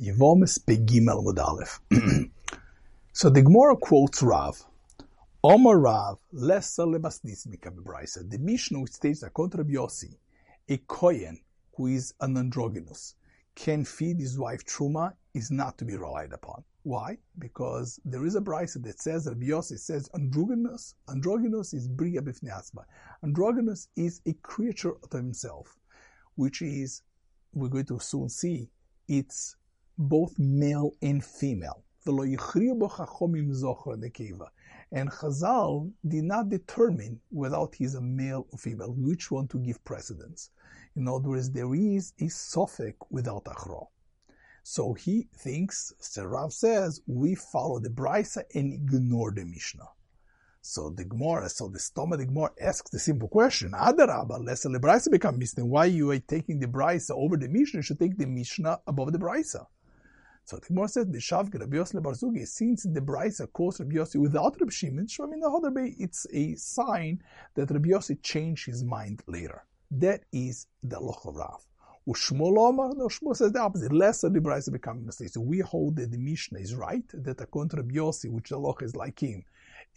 Yevomis Pegimel Mudalef. So the Gemara quotes Rav. Omar Rav, lesser lebasnismika bebraisa. The Mishnah which states that contra a Kohen who is an androgynous, can feed his wife Truma is not to be relied upon. Why? Because there is a brisa that says, Rabbi Yossi says, androgynous, androgynous is bria bifneasma. Androgynous is a creature of himself, which is, we're going to soon see, it's both male and female. And Chazal did not determine whether he's a male or female, which one to give precedence. In other words, there is a suffix without achro. So he thinks, Rav says, we follow the Brisa and ignore the Mishnah. So the Gemara, so the stomach, the Gemara asks the simple question, Adarabba, lest the Brisa become Mishnah. Why are you taking the Brisa over the Mishnah? You should take the Mishnah above the Brisa. So the Gemara says, the Shavka Rabbi Yossi Barzugi, since the Brisa quotes Rabbi Yossi without Rabbi Shimon, Shvamin Ahodabe, it's a sign that Rabbi Yossi changed his mind later. That is the Loch of Rav. Ushmol Omar, no, Shmuel says the opposite. Less of the Brisa becoming a mistake. So we hold that the Mishnah is right, that according to Rabbi which the Loch is like him,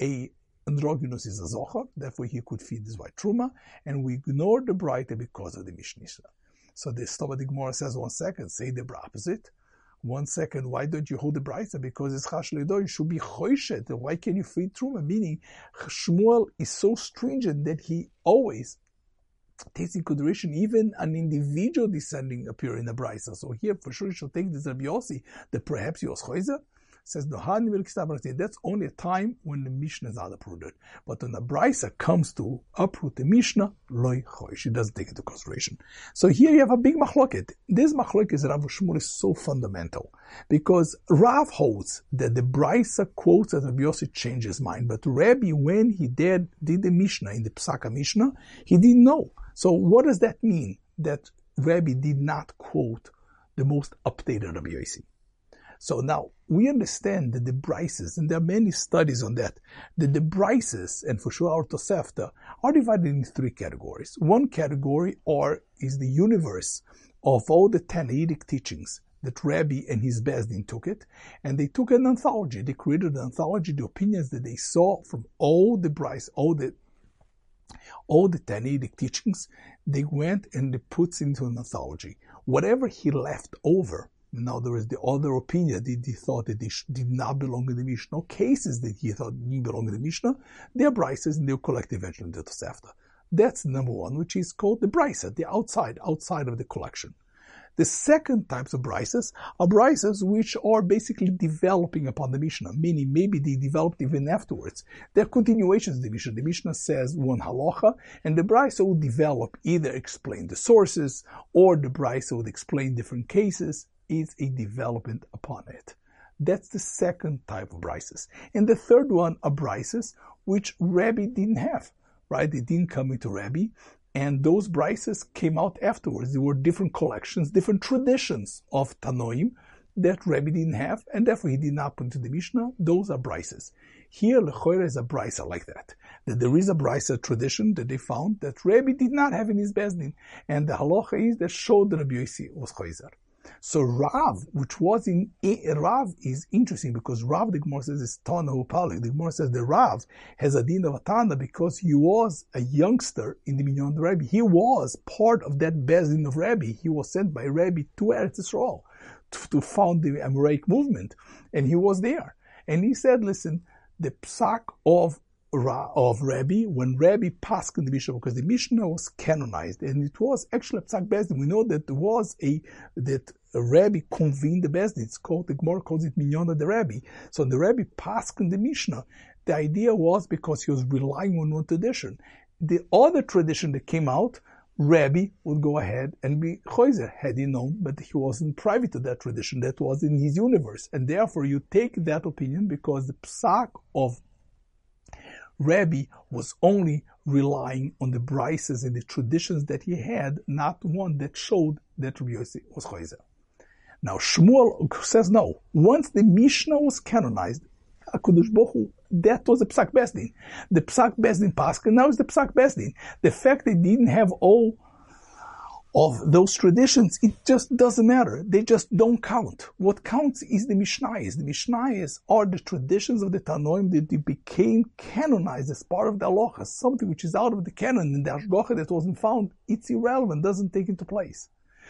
a androgynous is a zocher, therefore he could feed his wife truma, and we ignore the Brita because of the Mishnah. So the Stova Gemara says one second, say the opposite. One second, why don't you hold the brisa? Because it's chashledo, you should be choishet. Why can you feed truma? Meaning, Shmuel is so stringent that he always takes in consideration even an individual descending appear in the brisa. So here, for sure, you should take this Rabbi Yossi that perhaps he was choizer says the that's only a time when the Mishnah is not uprooted. But when the Brisa comes to uproot the Mishnah, loy choish, it doesn't take into consideration. So here you have a big machloket. This machloket Rav Shmuel is so fundamental because Rav holds that the Brisa quotes that Rabbi Yossi changed his mind, but Rabbi, when he did did the Mishnah in the Psaka Mishnah, he didn't know. So what does that mean? That Rabbi did not quote the most updated Rabbi Yossi. So now we understand that the brises, and there are many studies on that, that the brises, and for sure our Tosefta, are divided in three categories. One category are, is the universe of all the Tannaitic teachings that Rabbi and his Bezdin took it, and they took an anthology. They created an anthology, the opinions that they saw from all the bris, all the all the Tannaitic teachings, they went and they put into an anthology. Whatever he left over now there is the other opinion that he thought that they did not belong in the Mishnah, cases that he thought didn't belong in the Mishnah, they're brises and they'll collect eventually the Tosefta. That's number one, which is called the brisa, the outside, outside of the collection. The second types of brises are brises which are basically developing upon the Mishnah, meaning maybe they developed even afterwards. They're continuations of the Mishnah. The Mishnah says one halacha, and the brisa will develop, either explain the sources, or the brisa would explain different cases, is a development upon it. That's the second type of brises. And the third one are brises which Rabbi didn't have, right? They didn't come into Rabbi. And those brises came out afterwards. There were different collections, different traditions of Tanoim that Rabbi didn't have, and therefore he did not put into the Mishnah. Those are brises. Here, Lechoira is a brisa like that. That there is a brisa tradition that they found that Rabbi did not have in his Bezdin. And the halacha is that showed Rabbi Yossi was Choizer. So Rav, which was in eh, Rav, is interesting because Rav, the Gemara says, is Tana Upali. The Gemara says the Rav has a din of a Tana because he was a youngster in the Minyan Rabbi. He was part of that Bezin of Rabbi. He was sent by Rabbi to Eretz Yisrael to, to found the Amoraic movement, and he was there. And he said, listen, the psak of of Rabbi when Rabbi passed in the Mishnah because the Mishnah was canonized and it was actually Psak Bezdin. We know that was a that a Rabbi convened the Bezdin. It's called the Gemara calls it Minyan the Rabbi. So the Rabbi passed in the Mishnah. The idea was because he was relying on one tradition. The other tradition that came out, Rabbi would go ahead and be Choizer had he known, but he wasn't privy to that tradition. That was in his universe, and therefore you take that opinion because the psak of Rabbi was only relying on the brises and the traditions that he had, not one that showed that Rabbi Yossi was Choizer. Now Shmuel says no. Once the Mishnah was canonized, HaKadosh that was the Psak Bezdin. The Psak Bezdin Pascha, now is the Psak Bezdin. The fact they didn't have all of those traditions, it just doesn't matter. They just don't count. What counts is the Mishnayos. The Mishnayos are the traditions of the Tanoim that became canonized as part of the Halacha. Something which is out of the canon and the Ashgocha that wasn't found, it's irrelevant, doesn't take into place.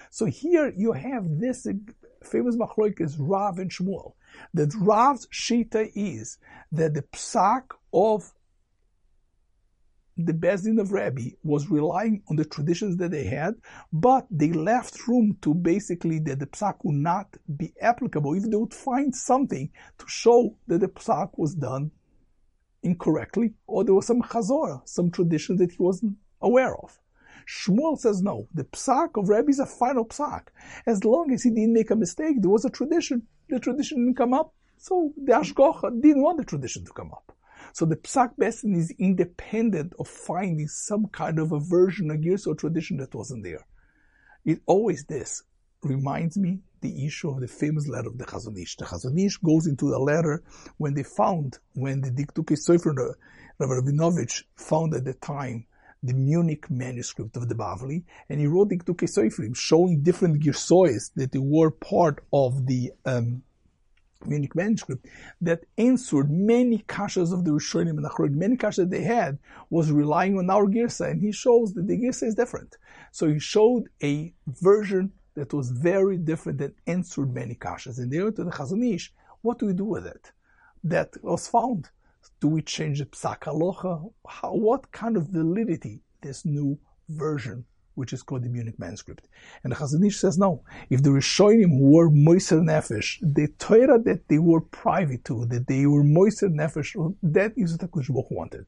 So here you have this famous machloik is Rav and Shmuel. That Rav's shita is that the psak of the Bezdin of Rabbi was relying on the traditions that they had, but they left room to basically that the psak would not be applicable if they would find something to show that the psak was done incorrectly or there was some chazorah, some tradition that he wasn't aware of. Shmuel says no. The psak of Rabbi is a final psak. As long as he didn't make a mistake, there was a tradition. The tradition didn't come up, so the Ashgocha didn't want the tradition to come up. So the Psak Besin is independent of finding some kind of a version, a gears or tradition that wasn't there. It always this reminds me the issue of the famous letter of the Chazon Ish. The Chazon Ish goes into the letter when they found, when the Dikdukei Sofer, Rav Rabinovich found at the time the Munich manuscript of the Bavli, and he wrote Dikdukei Soferim showing different girsois that they were part of the um, Munich manuscript that answered many kashas of the Rishonim and Achronim. Many kashas that they had was relying on our Girsa, and he shows that the Girsa is different. So he showed a version that was very different that answered many kashas. And they went to the Chazon Ish, what do we do with it? That was found. Do we change the Psak Halacha? How, what kind of validity this new version which is called the Munich manuscript. And the Chazon Ish says no. If the Rishonim were Moiser Nefesh, the Torah that they were private to, that they were Moiser Nefesh, that is what HaKadosh wanted.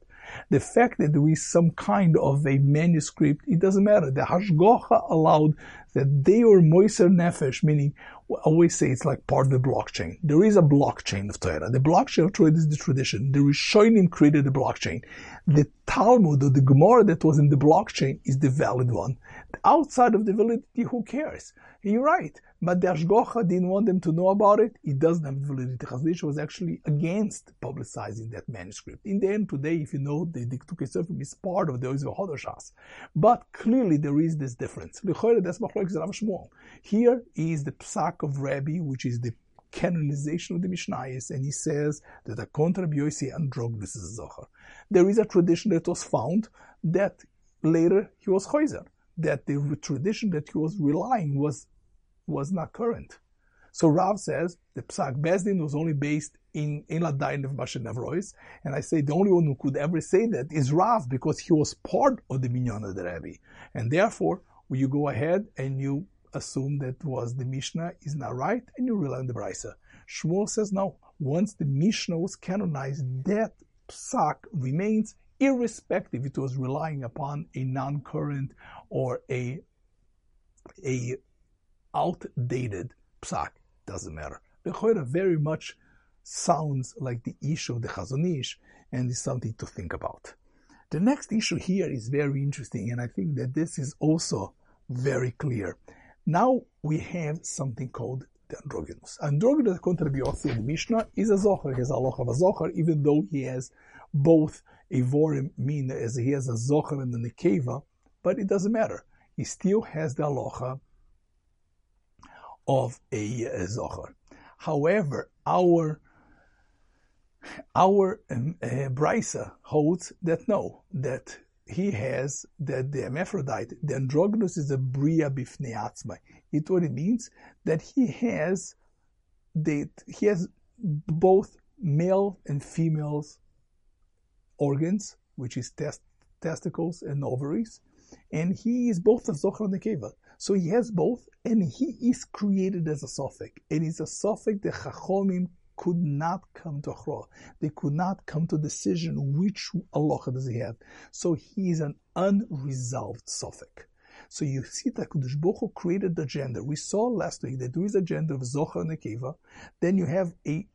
The fact that there is some kind of a manuscript, it doesn't matter. The Hashgocha allowed that they were Moiser Nefesh, meaning, always say it's like part of the blockchain. There is a blockchain of Torah. The blockchain of Torah is the tradition. The Rishonim created the blockchain. The Talmud or the Gemara that was in the blockchain is the valid one. Outside of the validity, who cares? You're right. But the Ashgocha didn't want them to know about it. It doesn't have validity. Chazon Ish was actually against publicizing that manuscript. In the end, today, if you know, the Dikdukei Sofrim is part of the Oizve Hodoshas. But clearly there is this difference. Here is the Psak of Rabbi, which is the canonization of the Mishnayos, and he says that a contra Bioisi androgynous is Zohar. There is a tradition that was found that later he was Choizer, that the tradition that he was relying was was not current. So Rav says the Psak Bezdin was only based in in Ladain of Bashan Nevrois, and I say the only one who could ever say that is Rav because he was part of the Minyan of the Rebbe, and therefore you go ahead and you assume that was the Mishnah is not right, and you rely on the Brisa. Shmuel says no. Once the Mishnah was canonized, that Psak remains irrespective it was relying upon a non-current or a a outdated psak. Doesn't matter. The Choira very much sounds like the issue of the Chazon Ish and is something to think about. The next issue here is very interesting, and I think that this is also very clear. Now we have something called the androgynous. Androgynous contribution in the Mishnah is a zohar. He has a loch of a zohar, even though he has both a vorim mean as he has a zohar and a nekeva, but it doesn't matter. He still has the halacha of a, a zohar. However, our our um, uh, brisa holds that no, that he has that the hermaphrodite, the androgynous is a bria bifnei atzmai. It what it means that he has that he has both male and females organs, which is test, testicles and ovaries, and he is both a zochar and a keva. So he has both, and he is created as a suffix. And it's a suffix the Chachomim could not come to Achra. They could not come to decision which Allah does he have. So he is an unresolved suffix. So you see that Kudush Baruch created the gender. We saw last week that there is a gender of Zohar and Akiva. Then you have a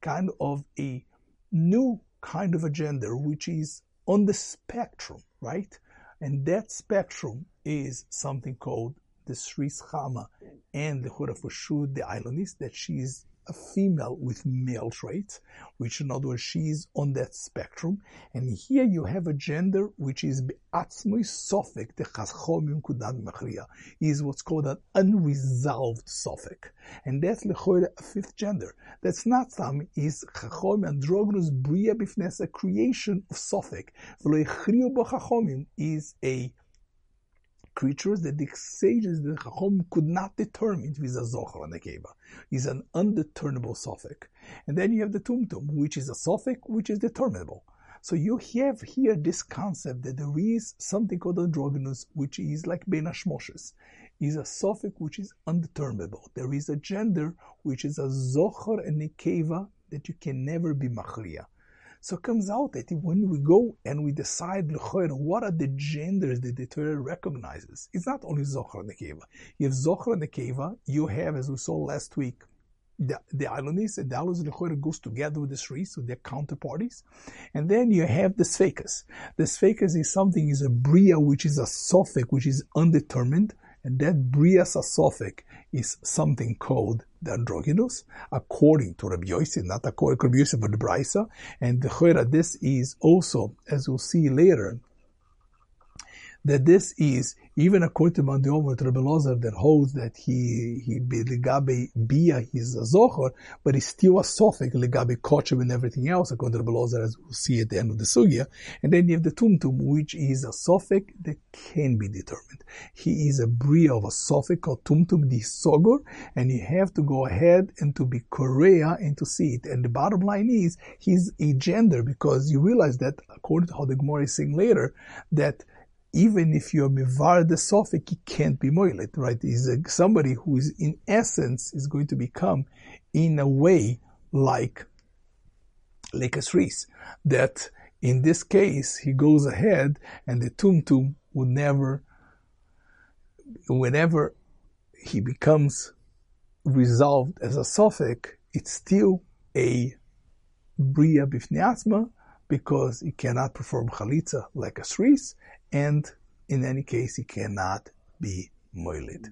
kind of a new kind of a gender, which is on the spectrum, right? And that spectrum is something called the Sris Chama and the Hurafashud, the Ilonis, that she is a female with male traits, which in other words, she is on that spectrum. And here you have a gender which is be'atzmoi sofek, the chachomim kudan is what's called an unresolved sofek. And that's lechoida a fifth gender. That's not some, is chachom androgynous bria bifnes, a creation of sofek. V'lo is a creatures that the sages, the Chacham, could not determine he's a Zohar and a Keva. He's an undeterminable Sophic. And then you have the Tumtum, which is a Sophic, which is determinable. So you have here this concept that there is something called androgynous, which is like Ben Hashmoshes, is a Sophic which is undeterminable. There is a gender which is a Zohar and a Keva that you can never be Machriya. So it comes out that when we go and we decide what are the genders that the Torah recognizes, it's not only Zohar Nekeva. You have Zohar you have, as we saw last week, the, the Ilonis, and the goes together with the Shri, so they're counterparties. And then you have the Sfekas. The Sfekas is something, is a Bria, which is a Sophic, which is undetermined, and that Bria Sasophic is something called the androgynous, according to Rabbi Yossi, not according to Rabbi Yossi, but Braisa. And the this is also, as we'll see later, that this is even according to Mandi Omer, to Rebbe that holds that he, he, legabe bia, he's a zohar, but he's still a sophic, legabe kochev and everything else, according to Rebbe Lozer, as we'll see at the end of the sugya. And then you have the tumtum, which is a sophic that can be determined. He is a bria of a sophic called tumtum di sogor, and you have to go ahead and to be korea and to see it. And the bottom line is, he's a gender, because you realize that, according to how the Gemara is saying later, that even if you're mivar the sofik, he can't be moilet, right? He's a, somebody who is in essence is going to become in a way like like a. That in this case he goes ahead and the tumtum would never whenever he becomes resolved as a sofik, it's still a bria bifneasma because he cannot perform chalitza like a shris, and in any case, he cannot be moilid.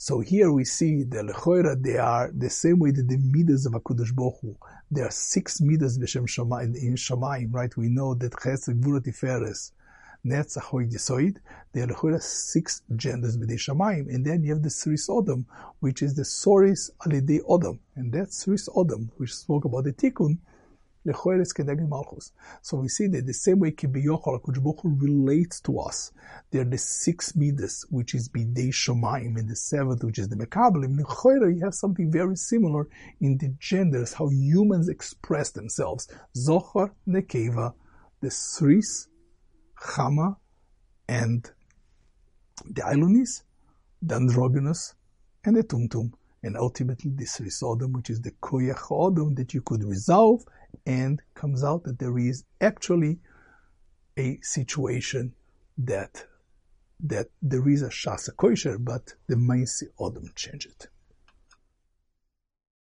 So here we see the lechoira, they are the same way that the midas of HaKadosh Baruch Hu, there are six midas b'shem Shamayim, in Shamayim, right? We know that Chesed, Gvura, Tiferes, Netzach, Hoi, Yisoid, there are lechoira six genders b'dei Shamayim, and then you have the Sris Odom, which is the Soris Alidei Odom, and that Sris Odom, which spoke about the Tikkun. So we see that the same way Kibiyochol HaKadosh relates to us. There are the six midas, which is Bidei Shomayim, and the seventh, which is the Mekabelim. Lechoira, you have something very similar in the genders, how humans express themselves. Zohar, Nekeva, the Sris, Chama, and the Ilonis, the Androgynous, and the Tumtum and ultimately this Risodom, which is the Koyach Odom that you could resolve and comes out that there is actually a situation that that there is a Shasa Koisher, but the Maisi Odom changed it.